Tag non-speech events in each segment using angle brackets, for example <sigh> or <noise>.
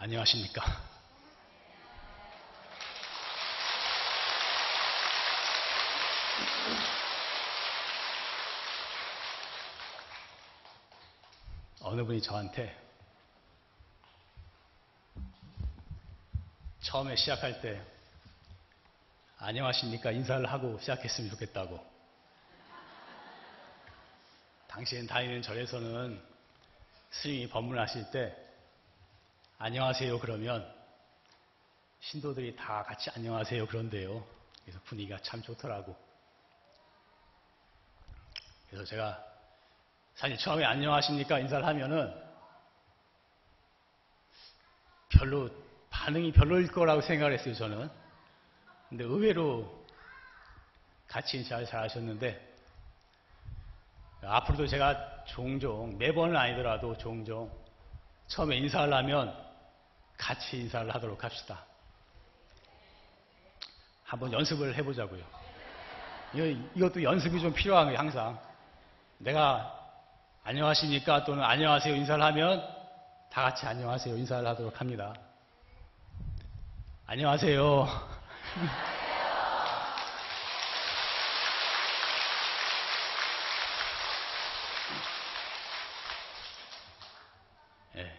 안녕하십니까. 어느 분이 저한테 처음에 시작할 때 안녕하십니까 인사를 하고 시작했으면 좋겠다고. 당신 다니는 절에서는 스님이 법문하실 때 안녕하세요 그러면 신도들이 다 같이 안녕하세요 그런데요. 그래서 분위기가 참 좋더라고. 그래서 제가 사실 처음에 안녕하십니까 인사를 하면은 별로 반응이 별로일 거라고 생각을 했어요 저는. 근데 의외로 같이 인사를 잘 하셨는데 앞으로도 제가 종종 매번은 아니더라도 종종 처음에 인사를 하면 같이 인사를 하도록 합시다. 한번 연습을 해보자고요. 이것도 연습이 좀 필요한 거예요, 항상. 내가 안녕하십니까 또는 안녕하세요 인사를 하면 다 같이 안녕하세요 인사를 하도록 합니다. 안녕하세요. <laughs> 예,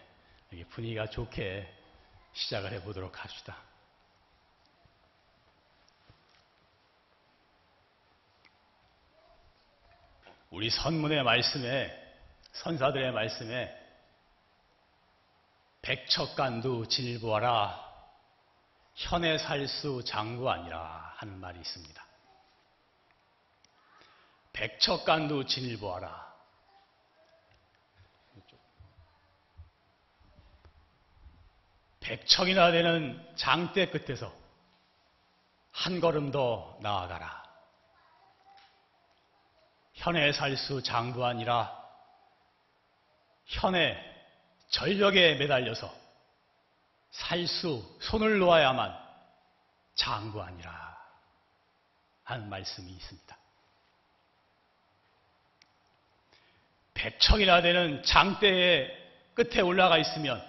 이게 분위기가 좋게 시작을 해보도록 합시다. 우리 선문의 말씀에 선사들의 말씀에 백척간두 진일보하라 현에 살수 장구 아니라 하는 말이 있습니다. 백척간두 진일보하라 백척이나 되는 장대 끝에서 한 걸음 더 나아가라. 현에 살수 장부 아니라 현에 절벽에 매달려서 살수 손을 놓아야만 장부 아니라 하는 말씀이 있습니다. 백척이나 되는 장대의 끝에 올라가 있으면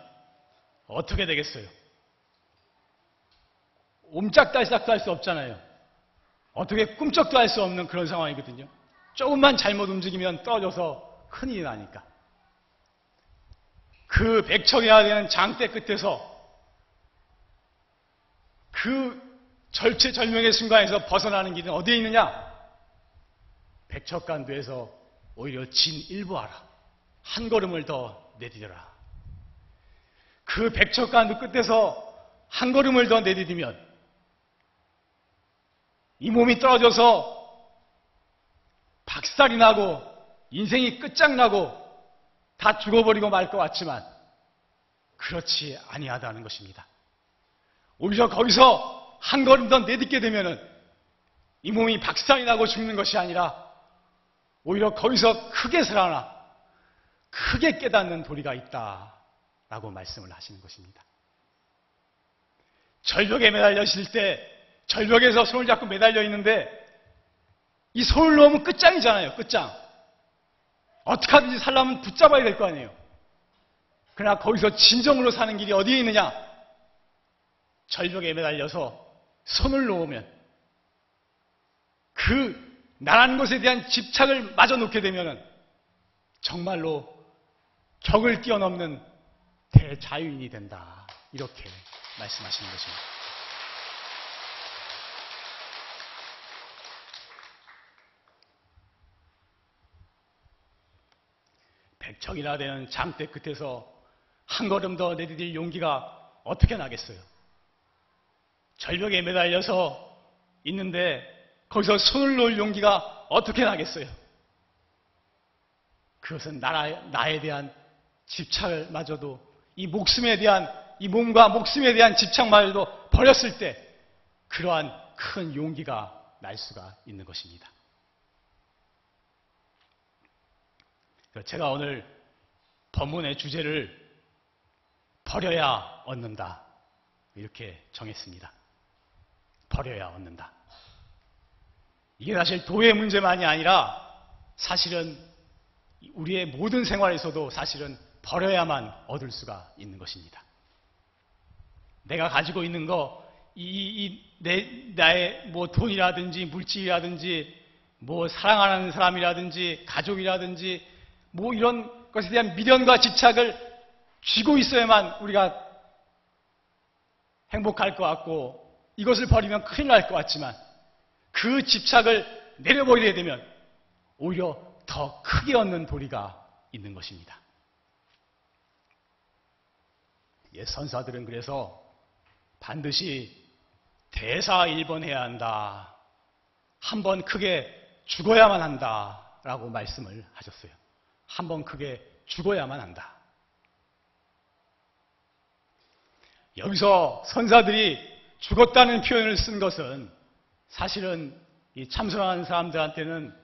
어떻게 되겠어요? 옴짝달싹도 할 수 없잖아요. 어떻게 꿈쩍도 할 수 없는 그런 상황이거든요. 조금만 잘못 움직이면 떨어져서 큰일이 나니까. 그 백척이나 되는 장대 끝에서 그 절체절명의 순간에서 벗어나는 길은 어디에 있느냐? 백척간도에서 오히려 진일부하라. 한 걸음을 더 내디뎌라. 그 백척간도 끝에서 한 걸음을 더 내디디면 이 몸이 떨어져서 박살이 나고 인생이 끝장나고 다 죽어버리고 말 것 같지만 그렇지 아니하다는 것입니다. 오히려 거기서 한 걸음 더 내딛게 되면은 이 몸이 박살이 나고 죽는 것이 아니라 오히려 거기서 크게 살아나 크게 깨닫는 도리가 있다 라고 말씀을 하시는 것입니다. 절벽에 매달려 있을 때 절벽에서 손을 잡고 매달려 있는데 이 손을 놓으면 끝장이잖아요. 끝장. 어떻게 하든지 살려면 붙잡아야 될 거 아니에요. 그러나 거기서 진정으로 사는 길이 어디에 있느냐? 절벽에 매달려서 손을 놓으면 그 나라는 것에 대한 집착을 마저 놓게 되면 정말로 격을 뛰어넘는 대자유인이 된다. 이렇게 말씀하시는 것입니다. 백척이나 되는 장대 끝에서 한 걸음 더 내디딜 용기가 어떻게 나겠어요? 절벽에 매달려서 있는데 거기서 손을 놓을 용기가 어떻게 나겠어요? 그것은 나라, 나에 대한 집착을 마저도 이 목숨에 대한 이 몸과 목숨에 대한 집착마저도 버렸을 때 그러한 큰 용기가 날 수가 있는 것입니다. 제가 오늘 법문의 주제를 버려야 얻는다. 이렇게 정했습니다. 버려야 얻는다. 이게 사실 도의 문제만이 아니라 사실은 우리의 모든 생활에서도 사실은 버려야만 얻을 수가 있는 것입니다. 내가 가지고 있는 거, 이, 이, 내, 나의 뭐 돈이라든지 물질이라든지 뭐 사랑하는 사람이라든지 가족이라든지 뭐 이런 것에 대한 미련과 집착을 쥐고 있어야만 우리가 행복할 것 같고 이것을 버리면 큰일 날 것 같지만 그 집착을 내려버리게 되면 오히려 더 크게 얻는 도리가 있는 것입니다. 옛 선사들은 그래서 반드시 대사 1번 해야 한다. 한 번 크게 죽어야만 한다. 라고 말씀을 하셨어요. 한 번 크게 죽어야만 한다. 여기서 선사들이 죽었다는 표현을 쓴 것은 사실은 이 참선하는 사람들한테는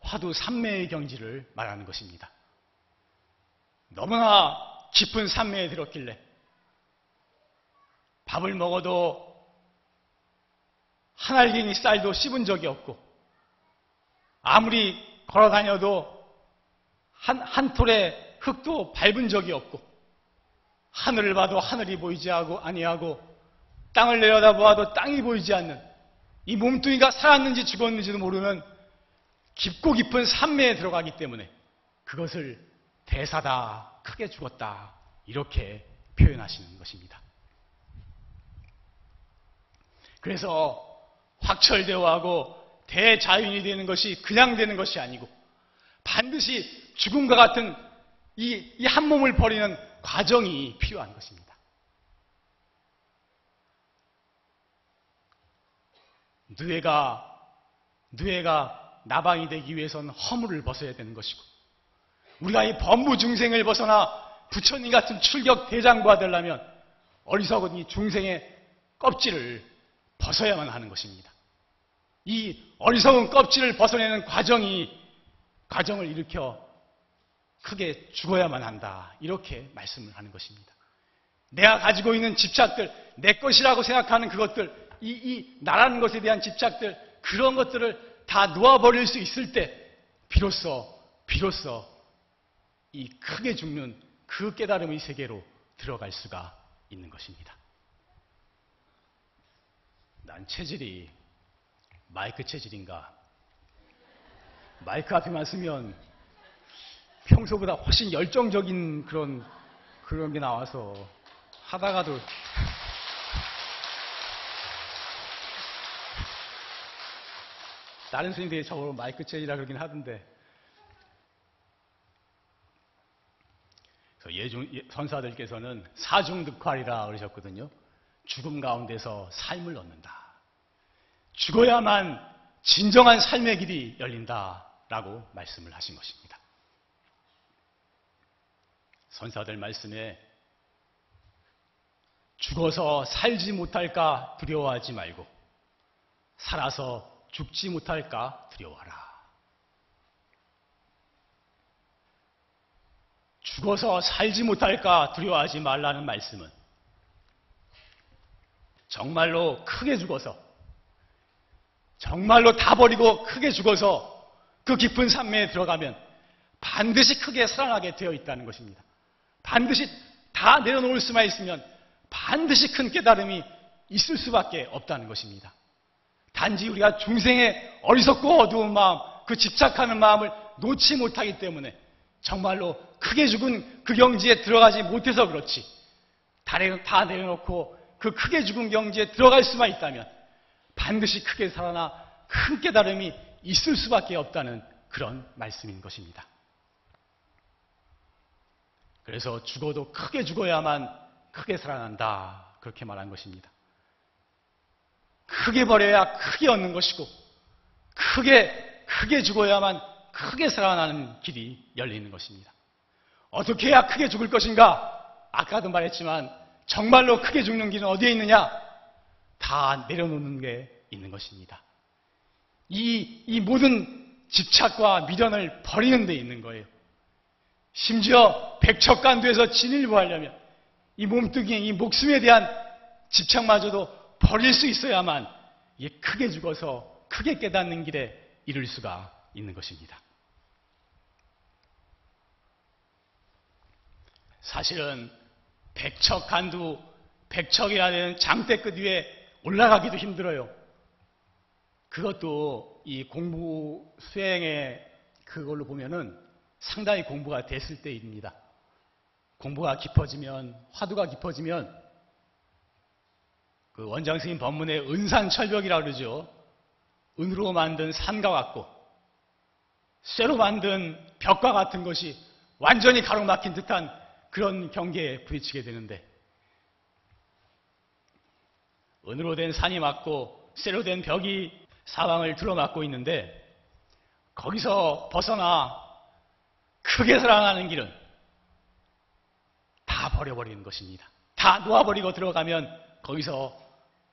화두 삼매의 경지를 말하는 것입니다. 너무나 깊은 삼매에 들었길래 밥을 먹어도 한 알갱이 쌀도 씹은 적이 없고 아무리 걸어 다녀도 한, 한 톨의 흙도 밟은 적이 없고 하늘을 봐도 하늘이 보이지 하고 아니하고 땅을 내려다보아도 땅이 보이지 않는 이 몸뚱이가 살았는지 죽었는지도 모르는 깊고 깊은 산매에 들어가기 때문에 그것을 대사다, 크게 죽었다, 이렇게 표현하시는 것입니다. 그래서 확철대오하고 대자연이 되는 것이 그냥 되는 것이 아니고 반드시 죽음과 같은 이한 몸을 버리는 과정이 필요한 것입니다. 누에가 누에가 나방이 되기 위해서는 허물을 벗어야 되는 것이고 우리가 이 범부 중생을 벗어나 부처님 같은 출격 대장부가 되려면 어리석은 이 중생의 껍질을 벗어야만 하는 것입니다. 이 어리석은 껍질을 벗어내는 과정이 과정을 일으켜 크게 죽어야만 한다. 이렇게 말씀을 하는 것입니다. 내가 가지고 있는 집착들, 내 것이라고 생각하는 그것들, 이, 이 나라는 것에 대한 집착들, 그런 것들을 다 놓아버릴 수 있을 때, 비로소, 비로소 이 크게 죽는 그 깨달음의 세계로 들어갈 수가 있는 것입니다. 난 체질이 마이크 체질인가? 마이크 앞에만 쓰면 평소보다 훨씬 열정적인 그런, 그런 게 나와서 하다가도 다른 스님들이 저걸 마이크 체질이라 그러긴 하던데 예중, 선사들께서는 사중득활이라 그러셨거든요. 죽음 가운데서 삶을 얻는다. 죽어야만 진정한 삶의 길이 열린다라고 말씀을 하신 것입니다. 선사들 말씀에 죽어서 살지 못할까 두려워하지 말고 살아서 죽지 못할까 두려워하라. 죽어서 살지 못할까 두려워하지 말라는 말씀은 정말로 크게 죽어서 정말로 다 버리고 크게 죽어서 그 깊은 산매에 들어가면 반드시 크게 살아나게 되어 있다는 것입니다. 반드시 다 내려놓을 수만 있으면 반드시 큰 깨달음이 있을 수밖에 없다는 것입니다. 단지 우리가 중생의 어리석고 어두운 마음, 그 집착하는 마음을 놓지 못하기 때문에 정말로 크게 죽은 그 경지에 들어가지 못해서 그렇지. 다 내려놓고 그 크게 죽은 경지에 들어갈 수만 있다면 반드시 크게 살아나 큰 깨달음이 있을 수밖에 없다는 그런 말씀인 것입니다. 그래서 죽어도 크게 죽어야만 크게 살아난다. 그렇게 말한 것입니다. 크게 버려야 크게 얻는 것이고, 크게, 크게 죽어야만 크게 살아나는 길이 열리는 것입니다. 어떻게 해야 크게 죽을 것인가? 아까도 말했지만, 정말로 크게 죽는 길은 어디에 있느냐? 다 내려놓는 게 있는 것입니다. 이, 이 모든 집착과 미련을 버리는 데 있는 거예요. 심지어 백척간도에서 진일보하려면 이 몸뚱이, 이 목숨에 대한 집착마저도 버릴 수 있어야만 이게 크게 죽어서 크게 깨닫는 길에 이를 수가 있는 것입니다. 사실은 백척 간두 백척이나 되는 장대 끝 위에 올라가기도 힘들어요. 그것도 이 공부 수행의 그걸로 보면은 상당히 공부가 됐을 때입니다. 공부가 깊어지면, 화두가 깊어지면, 그 원장 스님 법문에 은산철벽이라고 그러죠. 은으로 만든 산과 같고, 쇠로 만든 벽과 같은 것이 완전히 가로막힌 듯한 그런 경계에 부딪히게 되는데, 은으로 된 산이 맞고, 쇠로 된 벽이 사방을 들어막고 있는데, 거기서 벗어나 크게 살아나는 길은 다 버려버리는 것입니다. 다 놓아버리고 들어가면 거기서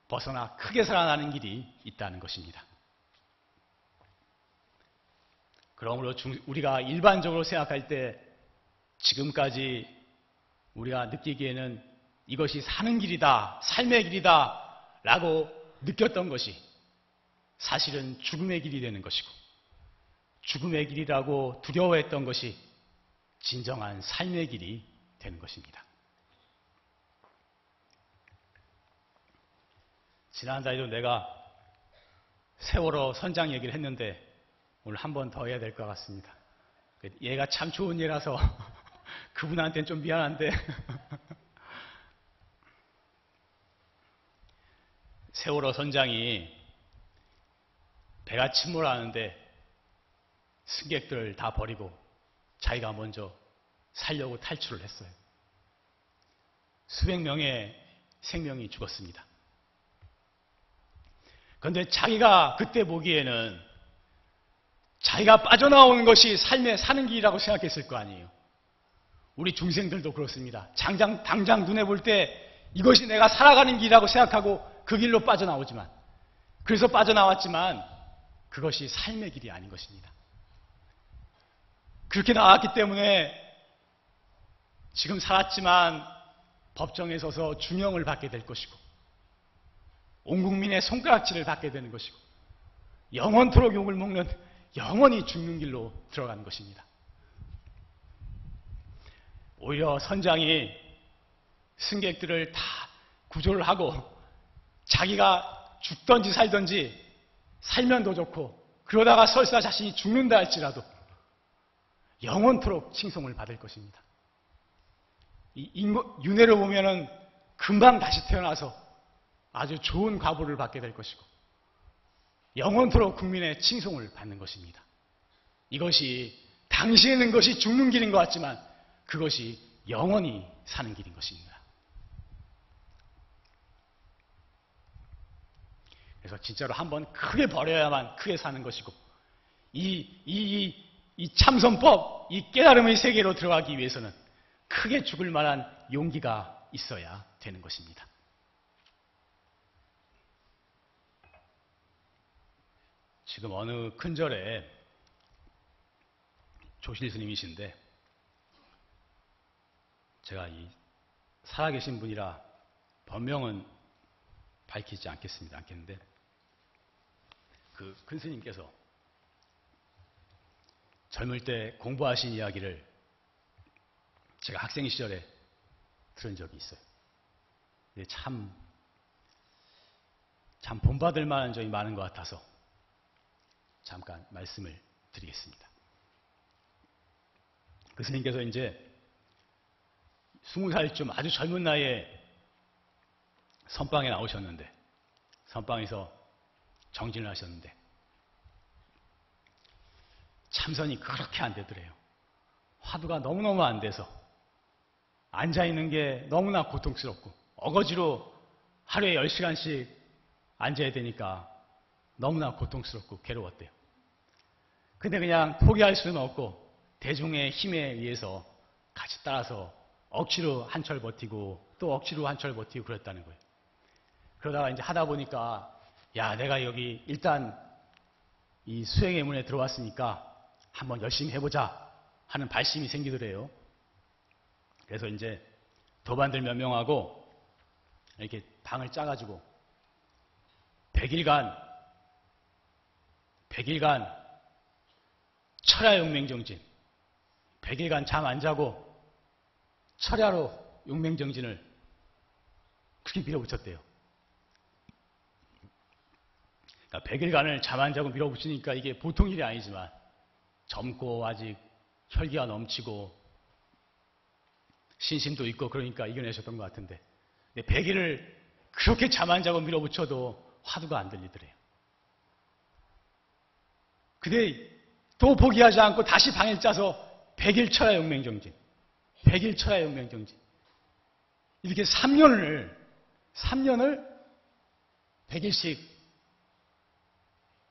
벗어나 크게 살아나는 길이 있다는 것입니다. 그러므로 우리가 일반적으로 생각할 때 지금까지 우리가 느끼기에는 이것이 사는 길이다, 삶의 길이다 라고 느꼈던 것이 사실은 죽음의 길이 되는 것이고 죽음의 길이라고 두려워했던 것이 진정한 삶의 길이 되는 것입니다. 지난달에도 내가 세월호 선장 얘기를 했는데 오늘 한 번 더 해야 될 것 같습니다. 얘가 참 좋은 예라서 그분한테는 좀 미안한데 <laughs> 세월호 선장이 배가 침몰하는데 승객들을 다 버리고 자기가 먼저 살려고 탈출을 했어요. 수백 명의 생명이 죽었습니다. 그런데 자기가 그때 보기에는 자기가 빠져나오는 것이 삶의 사는 길이라고 생각했을 거 아니에요. 우리 중생들도 그렇습니다. 당장, 당장 눈에 볼 때 이것이 내가 살아가는 길이라고 생각하고 그 길로 빠져나오지만, 그래서 빠져나왔지만 그것이 삶의 길이 아닌 것입니다. 그렇게 나왔기 때문에 지금 살았지만 법정에 서서 중형을 받게 될 것이고 온 국민의 손가락질을 받게 되는 것이고 영원토록 욕을 먹는 영원히 죽는 길로 들어가는 것입니다. 오히려 선장이 승객들을 다 구조를 하고 자기가 죽던지 살던지 살면 더 좋고 그러다가 설사 자신이 죽는다 할지라도 영원토록 칭송을 받을 것입니다. 이 윤회를 보면은 금방 다시 태어나서 아주 좋은 과보를 받게 될 것이고 영원토록 국민의 칭송을 받는 것입니다. 이것이 당시에는 것이 죽는 길인 것 같지만 그것이 영원히 사는 길인 것입니다. 그래서 진짜로 한번 크게 버려야만 크게 사는 것이고 이, 이, 이, 이 참선법, 이 깨달음의 세계로 들어가기 위해서는 크게 죽을 만한 용기가 있어야 되는 것입니다. 지금 어느 큰 절에 조실 스님이신데 제가 이 살아계신 분이라 본명은 밝히지 않겠습니다. 않겠는데 그 큰 스님께서 젊을 때 공부하신 이야기를 제가 학생 시절에 들은 적이 있어요. 참, 참 본받을 만한 점이 많은 것 같아서 잠깐 말씀을 드리겠습니다. 그 스님께서 이제 스무 살쯤 아주 젊은 나이에 선방에 나오셨는데, 선방에서 정진을 하셨는데, 참선이 그렇게 안 되더래요. 화두가 너무너무 안 돼서 앉아있는 게 너무나 고통스럽고 어거지로 하루에 10시간씩 앉아야 되니까 너무나 고통스럽고 괴로웠대요. 근데 그냥 포기할 수는 없고 대중의 힘에 의해서 같이 따라서 억지로 한철 버티고 또 억지로 한철 버티고 그랬다는 거예요. 그러다가 이제 하다 보니까 야 내가 여기 일단 이 수행의 문에 들어왔으니까 한번 열심히 해보자 하는 발심이 생기더래요. 그래서 이제 도반들 몇 명하고 이렇게 방을 짜가지고 100일간 100일간 철야 용맹정진 100일간 잠 안 자고 철야로 용맹정진을 그렇게 밀어붙였대요. 그러니까 100일간을 잠 안 자고 밀어붙이니까 이게 보통 일이 아니지만 젊고 아직 혈기가 넘치고 신심도 있고 그러니까 이겨내셨던 것 같은데 100일을 그렇게 잠 안 자고 밀어붙여도 화두가 안 들리더래요. 근데 또 포기하지 않고 다시 방을 짜서 100일 쳐야 용맹정진. 100일 쳐야 용맹정진. 이렇게 3년을, 3년을 100일씩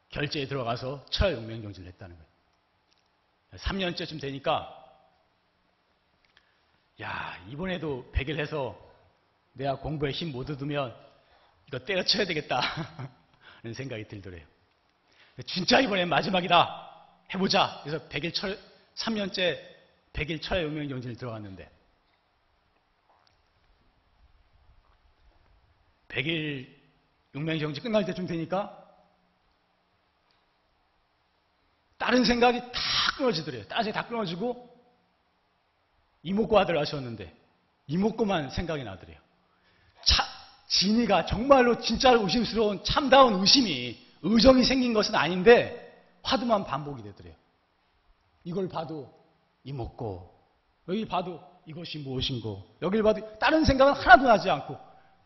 결제에 들어가서 쳐야 용맹정진을 했다는 거예요. 3년째쯤 되니까, 야, 이번에도 100일 해서 내가 공부에 힘 못 얻으면 이거 때려쳐야 되겠다. <laughs> 하는 생각이 들더래요. 진짜 이번엔 마지막이다. 해보자. 그래서 100일 철, 3년째 100일 철야 용명정진을 들어갔는데 100일 용명정진 끝날 때쯤 되니까 다른 생각이 다 끊어지더래요. 다른 생각이 다 끊어지고 이목구 아들 하셨는데 이목구만 생각이 나더래요. 차, 진이가 정말로 진짜로 의심스러운 참다운 의심이 의정이 생긴 것은 아닌데 화두만 반복이 되더래요. 이걸 봐도 이먹고 여기 봐도 이것이 무엇인고 여기를 봐도 다른 생각은 하나도 나지 않고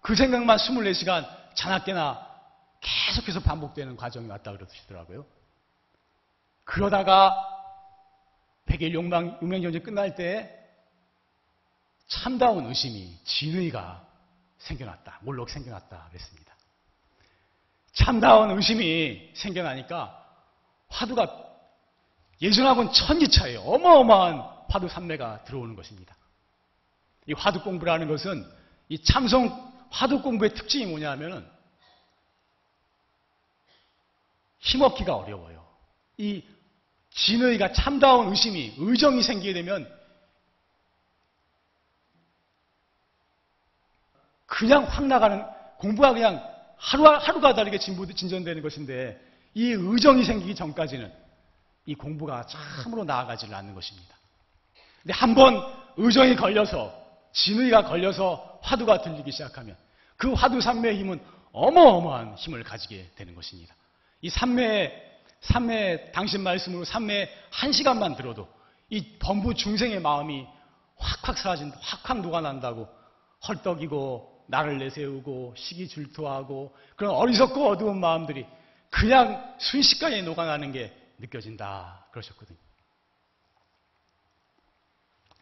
그 생각만 24시간 자나깨나 계속해서 반복되는 과정이 왔다 그러시더라고요. 그러다가 100일 용맹, 용맹전쟁 끝날 때 참다운 의심이 진의가 생겨났다. 몰록 생겨났다 그랬습니다. 참다운 의심이 생겨나니까 화두가 예전하고는 천지 차이에요. 어마어마한 화두 산매가 들어오는 것입니다. 이 화두 공부라는 것은 이 참성 화두 공부의 특징이 뭐냐면은 힘없기가 어려워요. 이 진의가 참다운 의심이 의정이 생기게 되면 그냥 확 나가는 공부가 그냥 하루, 하루가 다르게 진전되는 것인데 이 의정이 생기기 전까지는 이 공부가 참으로 나아가지를 않는 것입니다. 근데 한 번 의정이 걸려서 진의가 걸려서 화두가 들리기 시작하면 그 화두 삼매의 힘은 어마어마한 힘을 가지게 되는 것입니다. 이 삼매 삼매 당신 말씀으로 삼매 한 시간만 들어도 이 범부 중생의 마음이 확확 사라진다, 확확 녹아난다고 헐떡이고 나를 내세우고 시기 질투하고 그런 어리석고 어두운 마음들이 그냥 순식간에 녹아나는 게 느껴진다. 그러셨거든요.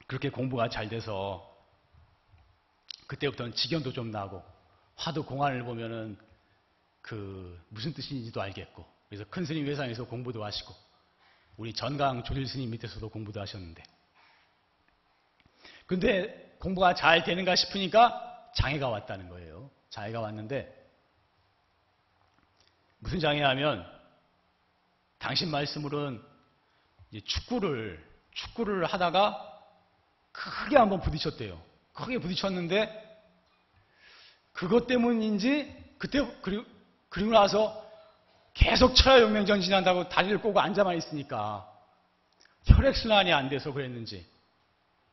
그렇게 공부가 잘 돼서 그때부터는 직연도 좀 나고 화두 공안을 보면은 그 무슨 뜻인지도 알겠고 그래서 큰 스님 회상에서 공부도 하시고 우리 전강 조실 스님 밑에서도 공부도 하셨는데 근데 공부가 잘 되는가 싶으니까 장애가 왔다는 거예요. 장애가 왔는데 무슨 장애냐면 당신 말씀으로는 축구를 축구를 하다가 크게 한번 부딪혔대요. 크게 부딪혔는데 그것 때문인지 그때 그리고, 그리고 나서 계속 철야 용맹 전 진한다고 다리를 꼬고 앉아만 있으니까 혈액순환이 안 돼서 그랬는지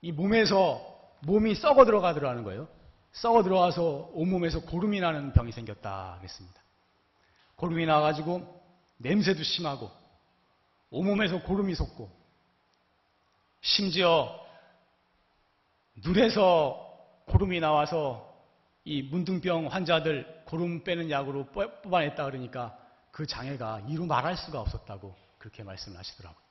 이 몸에서 몸이 썩어 들어가더라는 거예요. 썩어 들어와서 온몸에서 고름이 나는 병이 생겼다 그랬습니다. 고름이 나가지고 냄새도 심하고 온몸에서 고름이 솟고 심지어 눈에서 고름이 나와서 이 문둥병 환자들 고름 빼는 약으로 뽑아냈다 그러니까 그 장애가 이루 말할 수가 없었다고 그렇게 말씀을 하시더라고요.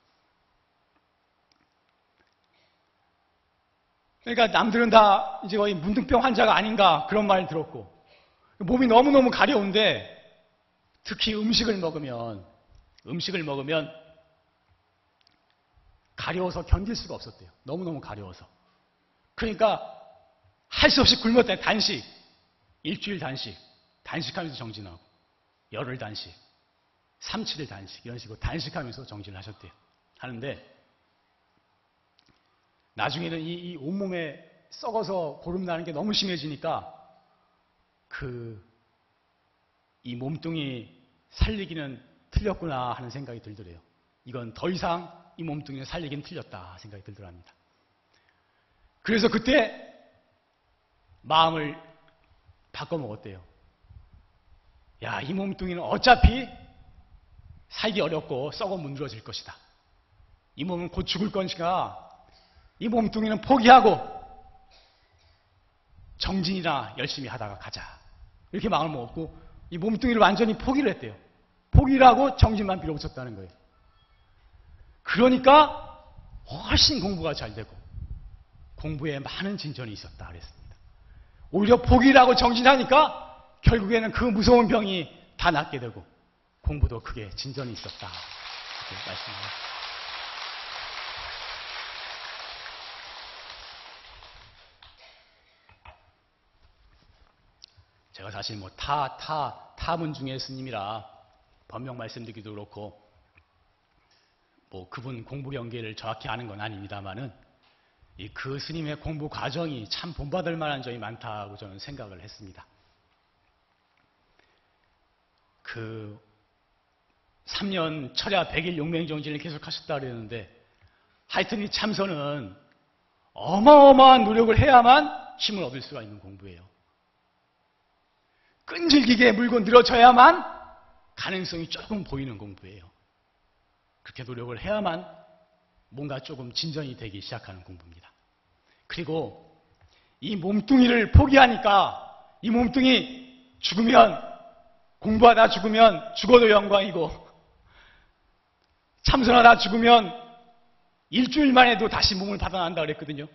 그러니까 남들은 다 이제 거의 문둥병 환자가 아닌가 그런 말을 들었고 몸이 너무너무 가려운데 특히 음식을 먹으면 음식을 먹으면 가려워서 견딜 수가 없었대요. 너무너무 가려워서. 그러니까 할 수 없이 굶었대. 단식. 일주일 단식. 단식하면서 정진하고. 열흘 단식. 삼칠일 단식. 이런 식으로 단식하면서 정진을 하셨대요. 하는데 나중에는 이, 이 온몸에 썩어서 고름 나는 게 너무 심해지니까 그 이 몸뚱이 살리기는 틀렸구나 하는 생각이 들더래요. 이건 더 이상 이 몸뚱이를 살리기는 틀렸다 생각이 들더랍니다. 그래서 그때 마음을 바꿔 먹었대요. 야, 이 몸뚱이는 어차피 살기 어렵고 썩어 문드러질 것이다. 이 몸은 곧 죽을 것이니까 이 몸뚱이는 포기하고 정진이나 열심히 하다가 가자. 이렇게 마음을 먹었고 이 몸뚱이를 완전히 포기를 했대요. 포기를 하고 정진만 빌어붙였다는 거예요. 그러니까 훨씬 공부가 잘 되고 공부에 많은 진전이 있었다 그랬습니다. 오히려 포기를 하고 정진하니까 결국에는 그 무서운 병이 다 낫게 되고 공부도 크게 진전이 있었다. 말씀합니다. 제가 사실 뭐 타, 타, 타문 중에 스님이라 번명 말씀드리기도 그렇고 뭐 그분 공부 경계를 정확히 아는 건 아닙니다만은 이 그 스님의 공부 과정이 참 본받을 만한 점이 많다고 저는 생각을 했습니다. 그 3년 철야 100일 용맹정진을 계속하셨다 그랬는데 하여튼 이 참선은 어마어마한 노력을 해야만 힘을 얻을 수가 있는 공부예요. 끈질기게 물고 늘어져야만 가능성이 조금 보이는 공부예요. 그렇게 노력을 해야만 뭔가 조금 진전이 되기 시작하는 공부입니다. 그리고 이 몸뚱이를 포기하니까 이 몸뚱이 죽으면 공부하다 죽으면 죽어도 영광이고 참선하다 죽으면 일주일만 해도 다시 몸을 받아난다 그랬거든요.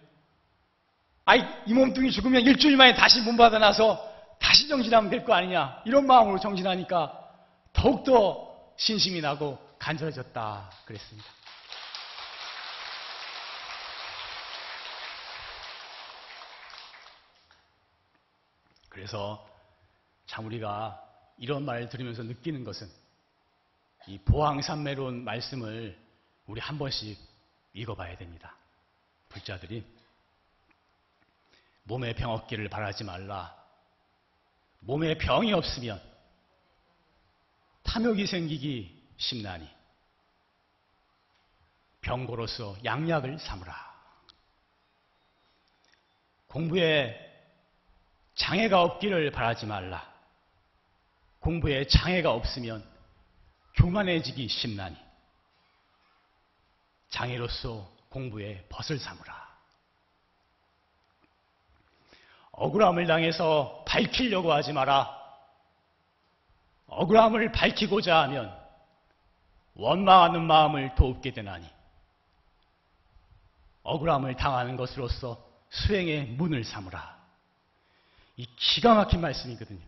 아이, 이 몸뚱이 죽으면 일주일 만에 다시 몸 받아나서 다시 정진하면 될 거 아니냐. 이런 마음으로 정진하니까 더욱더 신심이 나고 간절해졌다. 그랬습니다. 그래서 참 우리가 이런 말을 들으면서 느끼는 것은 이 보항산매론 말씀을 우리 한 번씩 읽어봐야 됩니다. 불자들이 몸에 병 없기를 바라지 말라. 몸에 병이 없으면 탐욕이 생기기 심나니 병고로서 양약을 삼으라. 공부에 장애가 없기를 바라지 말라. 공부에 장애가 없으면 교만해지기 심나니 장애로서 공부에 벗을 삼으라. 억울함을 당해서 밝히려고 하지 마라. 억울함을 밝히고자 하면 원망하는 마음을 돕게 되나니 억울함을 당하는 것으로서 수행의 문을 삼으라. 이 기가 막힌 말씀이거든요.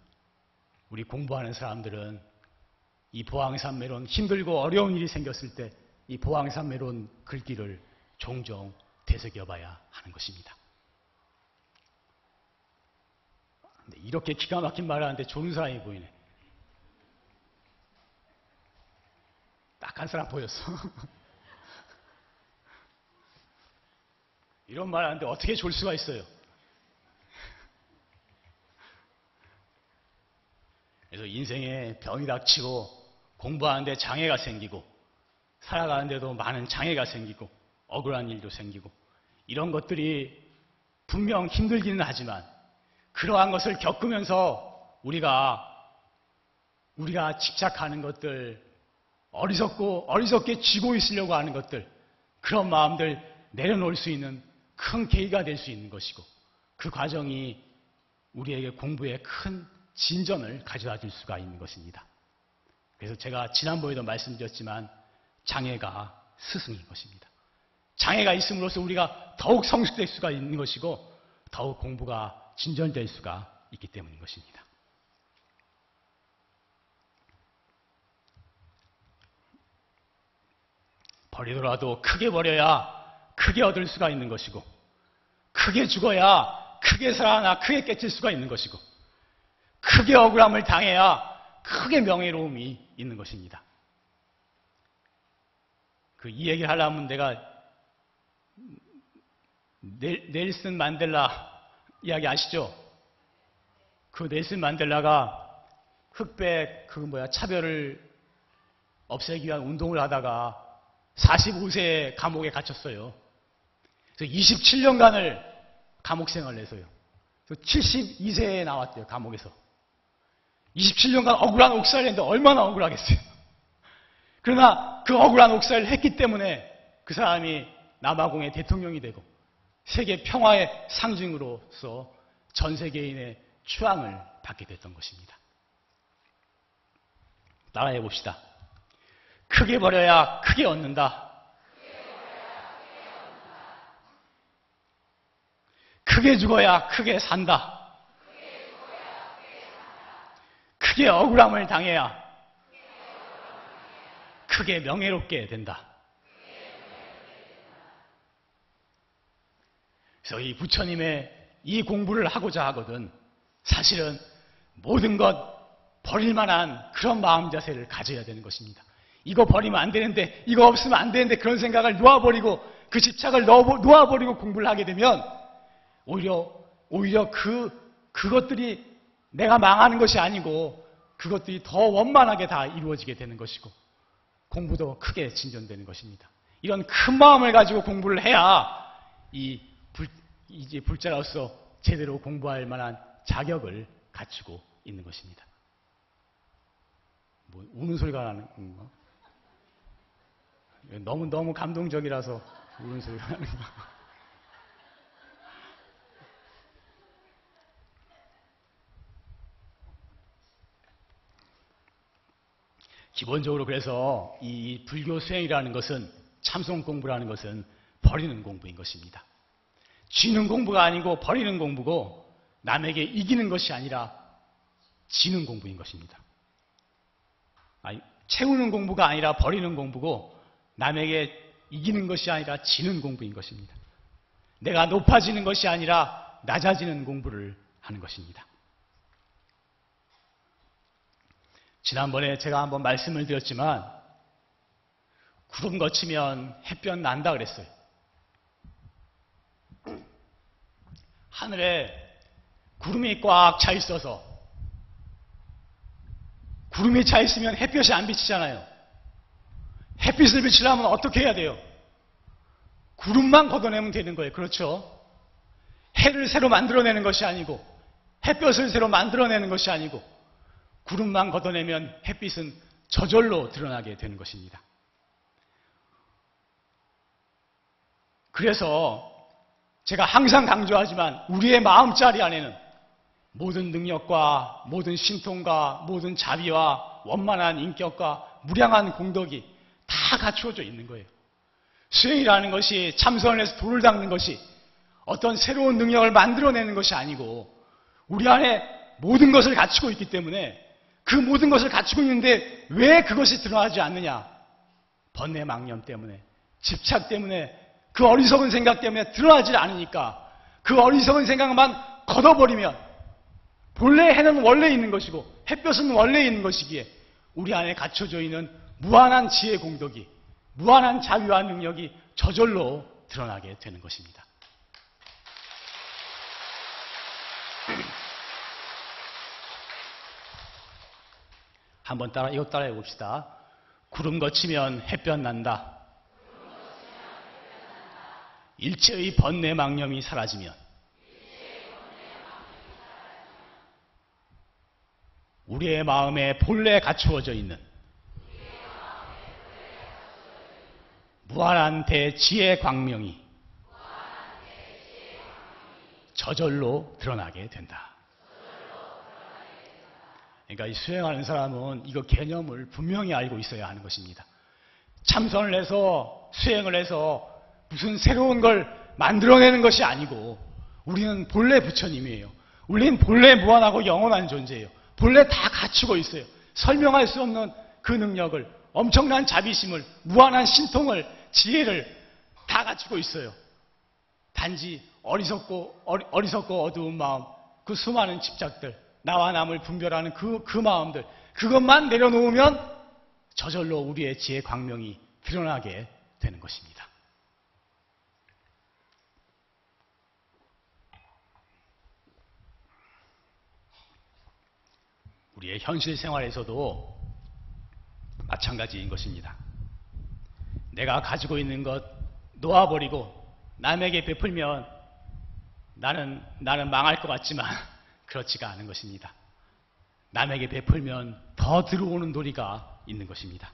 우리 공부하는 사람들은 이 보항산매론 힘들고 어려운 일이 생겼을 때 이 보항산매론 글귀를 종종 되새겨봐야 하는 것입니다. 근데 이렇게 기가 막힌 말을 하는데 좋은 사람이 보이네. 딱한 사람 보였어. <laughs> 이런 말 하는데 어떻게 좋을 수가 있어요? 그래서 인생에 병이 닥치고 공부하는데 장애가 생기고 살아가는데도 많은 장애가 생기고 억울한 일도 생기고 이런 것들이 분명 힘들기는 하지만 그러한 것을 겪으면서 우리가 우리가 집착하는 것들 어리석고 어리석게 쥐고 있으려고 하는 것들 그런 마음들 내려놓을 수 있는 큰 계기가 될 수 있는 것이고 그 과정이 우리에게 공부에 큰 진전을 가져다 줄 수가 있는 것입니다. 그래서 제가 지난번에도 말씀드렸지만 장애가 스승인 것입니다. 장애가 있음으로써 우리가 더욱 성숙될 수가 있는 것이고 더욱 공부가 진전될 수가 있기 때문인 것입니다. 버리더라도 크게 버려야 크게 얻을 수가 있는 것이고 크게 죽어야 크게 살아나 크게 깨칠 수가 있는 것이고 크게 억울함을 당해야 크게 명예로움이 있는 것입니다. 그 이 얘기를 하려면 내가 넬슨 만델라 이야기 아시죠? 그 넬슨 만델라가 흑백 그 뭐야 차별을 없애기 위한 운동을 하다가 45세 감옥에 갇혔어요. 그래서 27년간을 감옥 생활을 해서요. 72세에 나왔대요, 감옥에서. 27년간 억울한 옥살이를 했는데 얼마나 억울하겠어요. 그러나 그 억울한 옥살이를 했기 때문에 그 사람이 남아공의 대통령이 되고 세계 평화의 상징으로서 전 세계인의 추앙을 받게 됐던 것입니다. 따라해 봅시다. 크게 버려야 크게 얻는다. 크게 죽어야 크게 산다. 크게 억울함을 당해야 크게 명예롭게 된다. 그래서 이 부처님의 이 공부를 하고자 하거든 사실은 모든 것 버릴 만한 그런 마음 자세를 가져야 되는 것입니다. 이거 버리면 안 되는데, 이거 없으면 안 되는데 그런 생각을 놓아버리고 그 집착을 놓아버리고 공부를 하게 되면 오히려, 오히려 그, 그것들이 내가 망하는 것이 아니고 그것들이 더 원만하게 다 이루어지게 되는 것이고 공부도 크게 진전되는 것입니다. 이런 큰 마음을 가지고 공부를 해야 이 불, 이제 불자로서 제대로 공부할 만한 자격을 갖추고 있는 것입니다. 뭐 우는 소리가 나는 건가? 너무 너무 감동적이라서 우는 소리가 나는 거. 기본적으로 그래서 이 불교 수행이라는 것은 참선 공부라는 것은 버리는 공부인 것입니다. 쥐는 공부가 아니고 버리는 공부고 남에게 이기는 것이 아니라 지는 공부인 것입니다. 아니, 채우는 공부가 아니라 버리는 공부고 남에게 이기는 것이 아니라 지는 공부인 것입니다. 내가 높아지는 것이 아니라 낮아지는 공부를 하는 것입니다. 지난번에 제가 한번 말씀을 드렸지만 구름 거치면 햇볕 난다 그랬어요. 하늘에 구름이 꽉 차 있어서 구름이 차 있으면 햇볕이 안 비치잖아요. 햇빛을 비치려면 어떻게 해야 돼요? 구름만 걷어내면 되는 거예요. 그렇죠? 해를 새로 만들어내는 것이 아니고 햇볕을 새로 만들어내는 것이 아니고 구름만 걷어내면 햇빛은 저절로 드러나게 되는 것입니다. 그래서 제가 항상 강조하지만 우리의 마음자리 안에는 모든 능력과 모든 신통과 모든 자비와 원만한 인격과 무량한 공덕이 다 갖추어져 있는 거예요. 수행이라는 것이 참선을 해서 돌을 닦는 것이 어떤 새로운 능력을 만들어내는 것이 아니고 우리 안에 모든 것을 갖추고 있기 때문에 그 모든 것을 갖추고 있는데 왜 그것이 드러나지 않느냐? 번뇌 망념 때문에, 집착 때문에, 그 어리석은 생각 때문에 드러나지 않으니까 그 어리석은 생각만 걷어버리면 본래 해는 원래 있는 것이고 햇볕은 원래 있는 것이기에 우리 안에 갖춰져 있는 무한한 지혜 공덕이 무한한 자유와 능력이 저절로 드러나게 되는 것입니다. 한번 따라 이것 따라 해 봅시다. 구름 거치면 햇볕 난다. 일체의 번뇌 망념이 사라지면 우리의 마음에 본래 갖추어져 있는 무한한 대지의 광명이 저절로 드러나게 된다. 그러니까 이 수행하는 사람은 이거 개념을 분명히 알고 있어야 하는 것입니다. 참선을 해서 수행을 해서 무슨 새로운 걸 만들어내는 것이 아니고 우리는 본래 부처님이에요. 우리는 본래 무한하고 영원한 존재예요. 본래 다 갖추고 있어요. 설명할 수 없는 그 능력을 엄청난 자비심을 무한한 신통을 지혜를 다 갖추고 있어요. 단지 어리석고 어리, 석고 어두운 마음 그 수많은 집착들 나와 남을 분별하는 그, 그 마음들, 그것만 내려놓으면 저절로 우리의 지혜 광명이 드러나게 되는 것입니다. 우리의 현실 생활에서도 마찬가지인 것입니다. 내가 가지고 있는 것 놓아버리고 남에게 베풀면 나는, 나는 망할 것 같지만 <laughs> 그렇지가 않은 것입니다. 남에게 베풀면 더 들어오는 도리가 있는 것입니다.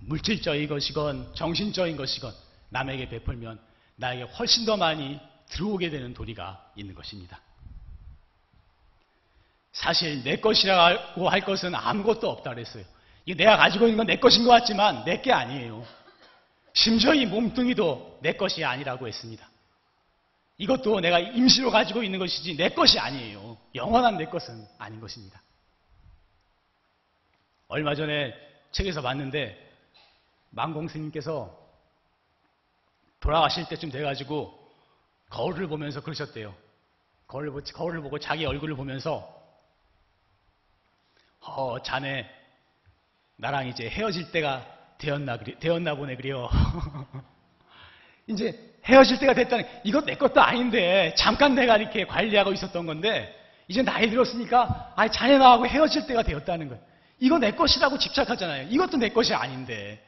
물질적인 것이건 정신적인 것이건 남에게 베풀면 나에게 훨씬 더 많이 들어오게 되는 도리가 있는 것입니다. 사실 내 것이라고 할 것은 아무것도 없다 그랬어요. 내가 가지고 있는 건 내 것인 것 같지만 내 게 아니에요. 심지어 이 몸뚱이도 내 것이 아니라고 했습니다. 이것도 내가 임시로 가지고 있는 것이지 내 것이 아니에요. 영원한 내 것은 아닌 것입니다. 얼마 전에 책에서 봤는데 망공 스님께서 돌아가실 때쯤 돼가지고 거울을 보면서 그러셨대요. 거울을 보고 자기 얼굴을 보면서 어, 자네 나랑 이제 헤어질 때가 되었나, 되었나 보네, 그래요. <laughs> 이제 헤어질 때가 됐다는, 이것 내 것도 아닌데, 잠깐 내가 이렇게 관리하고 있었던 건데, 이제 나이 들었으니까, 아 자네 나하고 헤어질 때가 되었다는 거예요. 이거 내 것이라고 집착하잖아요. 이것도 내 것이 아닌데,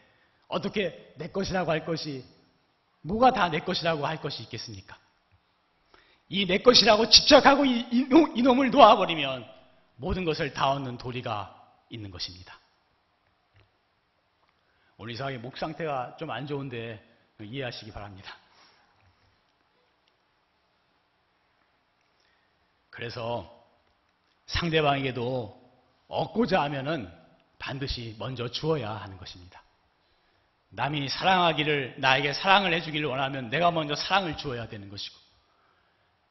어떻게 내 것이라고 할 것이, 뭐가 다 내 것이라고 할 것이 있겠습니까? 이 내 것이라고 집착하고 이, 이놈, 이놈을 놓아버리면, 모든 것을 다 얻는 도리가 있는 것입니다. 오늘 이상하게 목 상태가 좀 안 좋은데 이해하시기 바랍니다. 그래서 상대방에게도 얻고자 하면은 반드시 먼저 주어야 하는 것입니다. 남이 사랑하기를, 나에게 사랑을 해주기를 원하면 내가 먼저 사랑을 주어야 되는 것이고,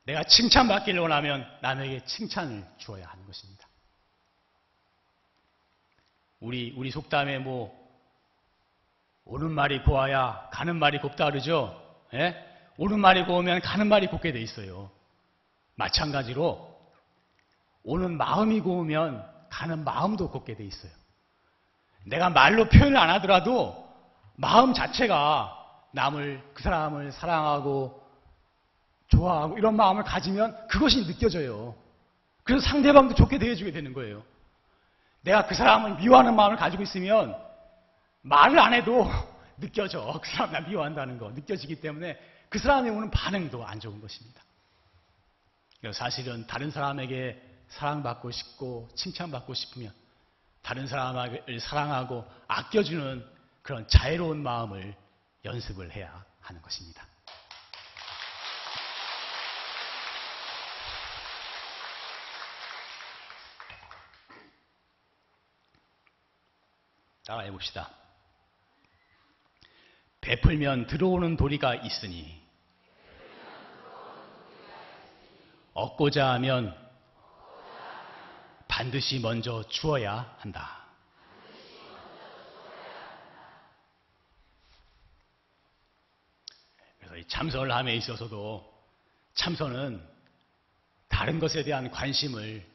내가 칭찬받기를 원하면 남에게 칭찬을 주어야 하는 것입니다. 우리, 우리 속담에 뭐, 오는 말이 고와야 가는 말이 곱다 그러죠? 예? 오는 말이 고우면 가는 말이 곱게 돼 있어요. 마찬가지로, 오는 마음이 고우면 가는 마음도 곱게 돼 있어요. 내가 말로 표현을 안 하더라도 마음 자체가 남을, 그 사람을 사랑하고 좋아하고 이런 마음을 가지면 그것이 느껴져요. 그래서 상대방도 좋게 대해주게 되는 거예요. 내가 그 사람을 미워하는 마음을 가지고 있으면 말을 안 해도 <laughs> 느껴져. 그 사람 나 미워한다는 거 느껴지기 때문에 그 사람이 오는 반응도 안 좋은 것입니다. 사실은 다른 사람에게 사랑받고 싶고 칭찬받고 싶으면 다른 사람을 사랑하고 아껴주는 그런 자애로운 마음을 연습을 해야 하는 것입니다. 따라해 봅시다. 베풀면 들어오는 도리가 있으니 얻고자 하면 반드시 먼저 주어야 한다. 그래서 이 참선을 함에 있어서도 참선은 다른 것에 대한 관심을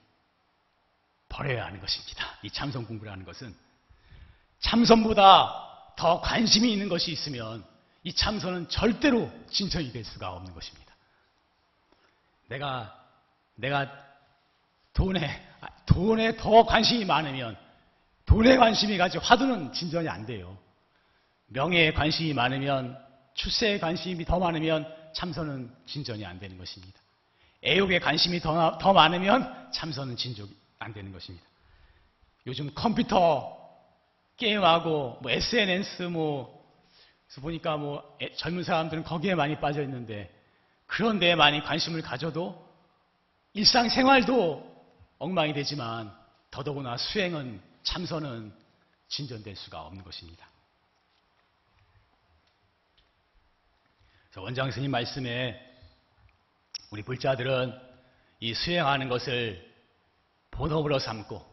버려야 하는 것입니다. 이 참선 공부라는 것은 참선보다 더 관심이 있는 것이 있으면 이 참선은 절대로 진전이 될 수가 없는 것입니다. 내가, 내가 돈에, 돈에 더 관심이 많으면 돈에 관심이 가지고 화두는 진전이 안 돼요. 명예에 관심이 많으면 출세에 관심이 더 많으면 참선은 진전이 안 되는 것입니다. 애욕에 관심이 더, 더 많으면 참선은 진전이 안 되는 것입니다. 요즘 컴퓨터 게임하고 뭐 SNS 뭐 그래서 보니까 뭐 젊은 사람들은 거기에 많이 빠져 있는데 그런 데에 많이 관심을 가져도 일상생활도 엉망이 되지만 더더구나 수행은 참선은 진전될 수가 없는 것입니다. 원장 스님 말씀에 우리 불자들은 이 수행하는 것을 본업으로 삼고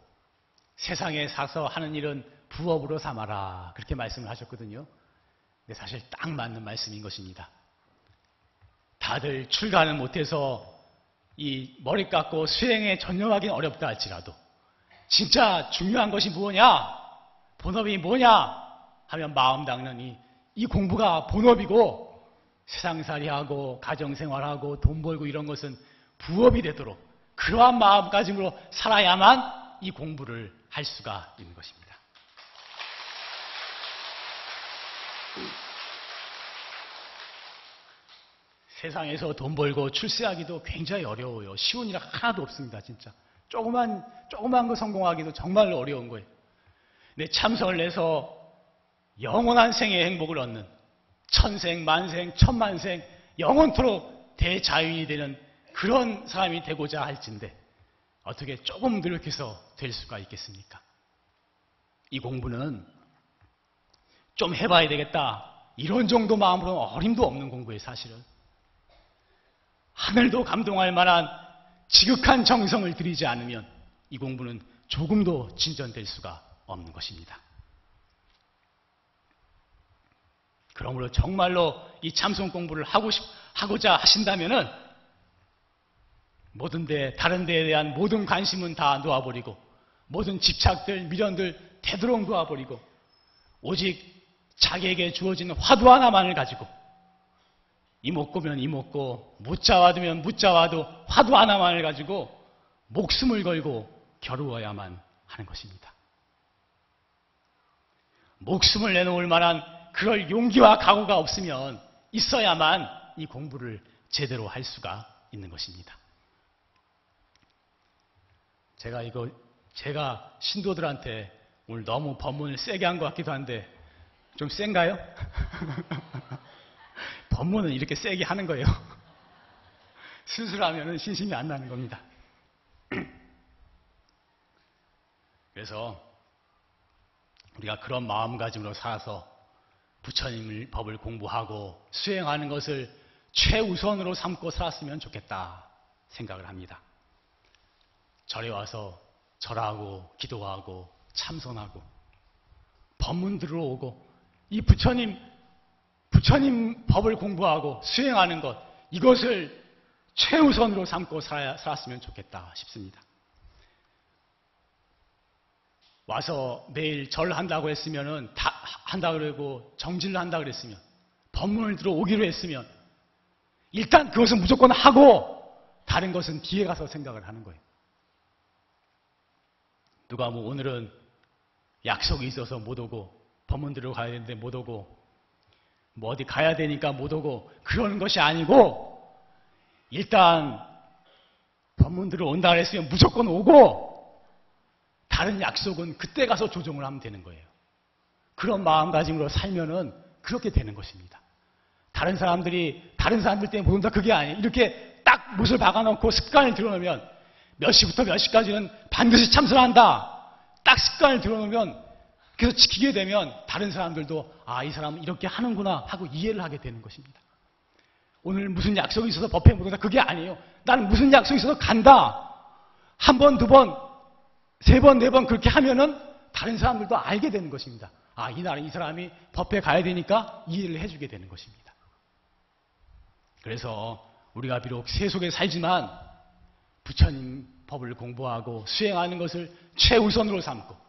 세상에 사서 하는 일은 부업으로 삼아라. 그렇게 말씀을 하셨거든요. 근데 사실 딱 맞는 말씀인 것입니다. 다들 출가는 못해서 이 머리 깎고 수행에 전념하기는 어렵다 할지라도 진짜 중요한 것이 뭐냐? 본업이 뭐냐? 하면 마음 이, 이 공부가 본업이고 세상살이하고 가정생활하고 돈 벌고 이런 것은 부업이 되도록 그러한 마음가짐으로 살아야만 이 공부를 할 수가 있는 것입니다. 세상에서 돈 벌고 출세하기도 굉장히 어려워요. 쉬운 일 하나도 없습니다, 진짜. 조그만, 조그만 거 성공하기도 정말 어려운 거예요. 내 참선을 내서 영원한 생의 행복을 얻는 천생, 만생, 천만생, 영원토록 대자유인이 되는 그런 사람이 되고자 할진데 어떻게 조금 노력해서 될 수가 있겠습니까? 이 공부는 좀 해봐야 되겠다. 이런 정도 마음으로는 어림도 없는 공부예요, 사실은. 하늘도 감동할 만한 지극한 정성을 들이지 않으면 이 공부는 조금도 진전될 수가 없는 것입니다. 그러므로 정말로 이 참선 공부를 하고 싶, 하고자 하신다면은 모든 데, 다른 데에 대한 모든 관심은 다 놓아버리고 모든 집착들, 미련들 되도록 놓아버리고 오직 자기에게 주어진 화두 하나만을 가지고 이목구면 이목구, 묻자와두면 묻자와도 화두 하나만을 가지고 목숨을 걸고 겨루어야만 하는 것입니다. 목숨을 내놓을 만한 그럴 용기와 각오가 없으면 있어야만 이 공부를 제대로 할 수가 있는 것입니다. 제가 이거, 제가 신도들한테 오늘 너무 법문을 세게 한 것 같기도 한데 좀 센가요? <laughs> 법문은 이렇게 세게 하는 거예요. <laughs> 수술하면 신심이 안 나는 겁니다. <clears throat> 그래서 우리가 그런 마음가짐으로 살아서 부처님을 법을 공부하고 수행하는 것을 최우선으로 삼고 살았으면 좋겠다 생각을 합니다. 절에 와서 절하고 기도하고 참선하고 법문 들어오고 이 부처님 부처님 법을 공부하고 수행하는 것 이것을 최우선으로 삼고 살았으면 좋겠다 싶습니다. 와서 매일 절 한다고 했으면은 다 한다 그러고 정진을 한다 그랬으면 법문을 들어오기로 했으면 일단 그것은 무조건 하고 다른 것은 뒤에 가서 생각을 하는 거예요. 누가 뭐 오늘은 약속이 있어서 못 오고 법문 들어 가야 되는데 못 오고 뭐 어디 가야 되니까 못 오고 그러는 것이 아니고 일단 법문 들어 온다 그랬으면 무조건 오고 다른 약속은 그때 가서 조정을 하면 되는 거예요. 그런 마음가짐으로 살면은 그렇게 되는 것입니다. 다른 사람들이 다른 사람들 때문에 못 온다 그게 아니에요. 이렇게 딱 못을 박아놓고 습관을 들어놓으면 몇 시부터 몇 시까지는 반드시 참선한다. 딱 습관을 들어놓으면 그래서 지키게 되면 다른 사람들도 아, 이 사람은 이렇게 하는구나 하고 이해를 하게 되는 것입니다. 오늘 무슨 약속이 있어서 법회 못 온다. 그게 아니에요. 나는 무슨 약속이 있어서 간다. 한 번, 두 번, 세 번, 네 번 그렇게 하면은 다른 사람들도 알게 되는 것입니다. 아, 이날은 이 사람이 법회 가야 되니까 이해를 해주게 되는 것입니다. 그래서 우리가 비록 세속에 살지만 부처님 법을 공부하고 수행하는 것을 최우선으로 삼고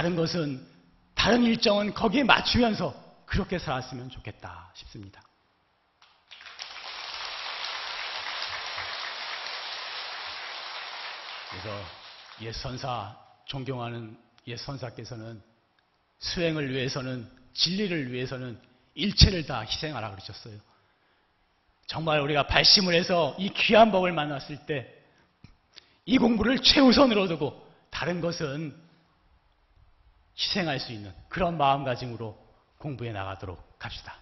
다른 것은 다른 일정은 거기에 맞추면서 그렇게 살았으면 좋겠다 싶습니다. 그래서 옛 선사 존경하는 옛 선사께서는 수행을 위해서는 진리를 위해서는 일체를 다 희생하라 그러셨어요. 정말 우리가 발심을 해서 이 귀한 법을 만났을 때 이 공부를 최우선으로 두고 다른 것은 희생할 수 있는 그런 마음가짐으로 공부해 나가도록 합시다.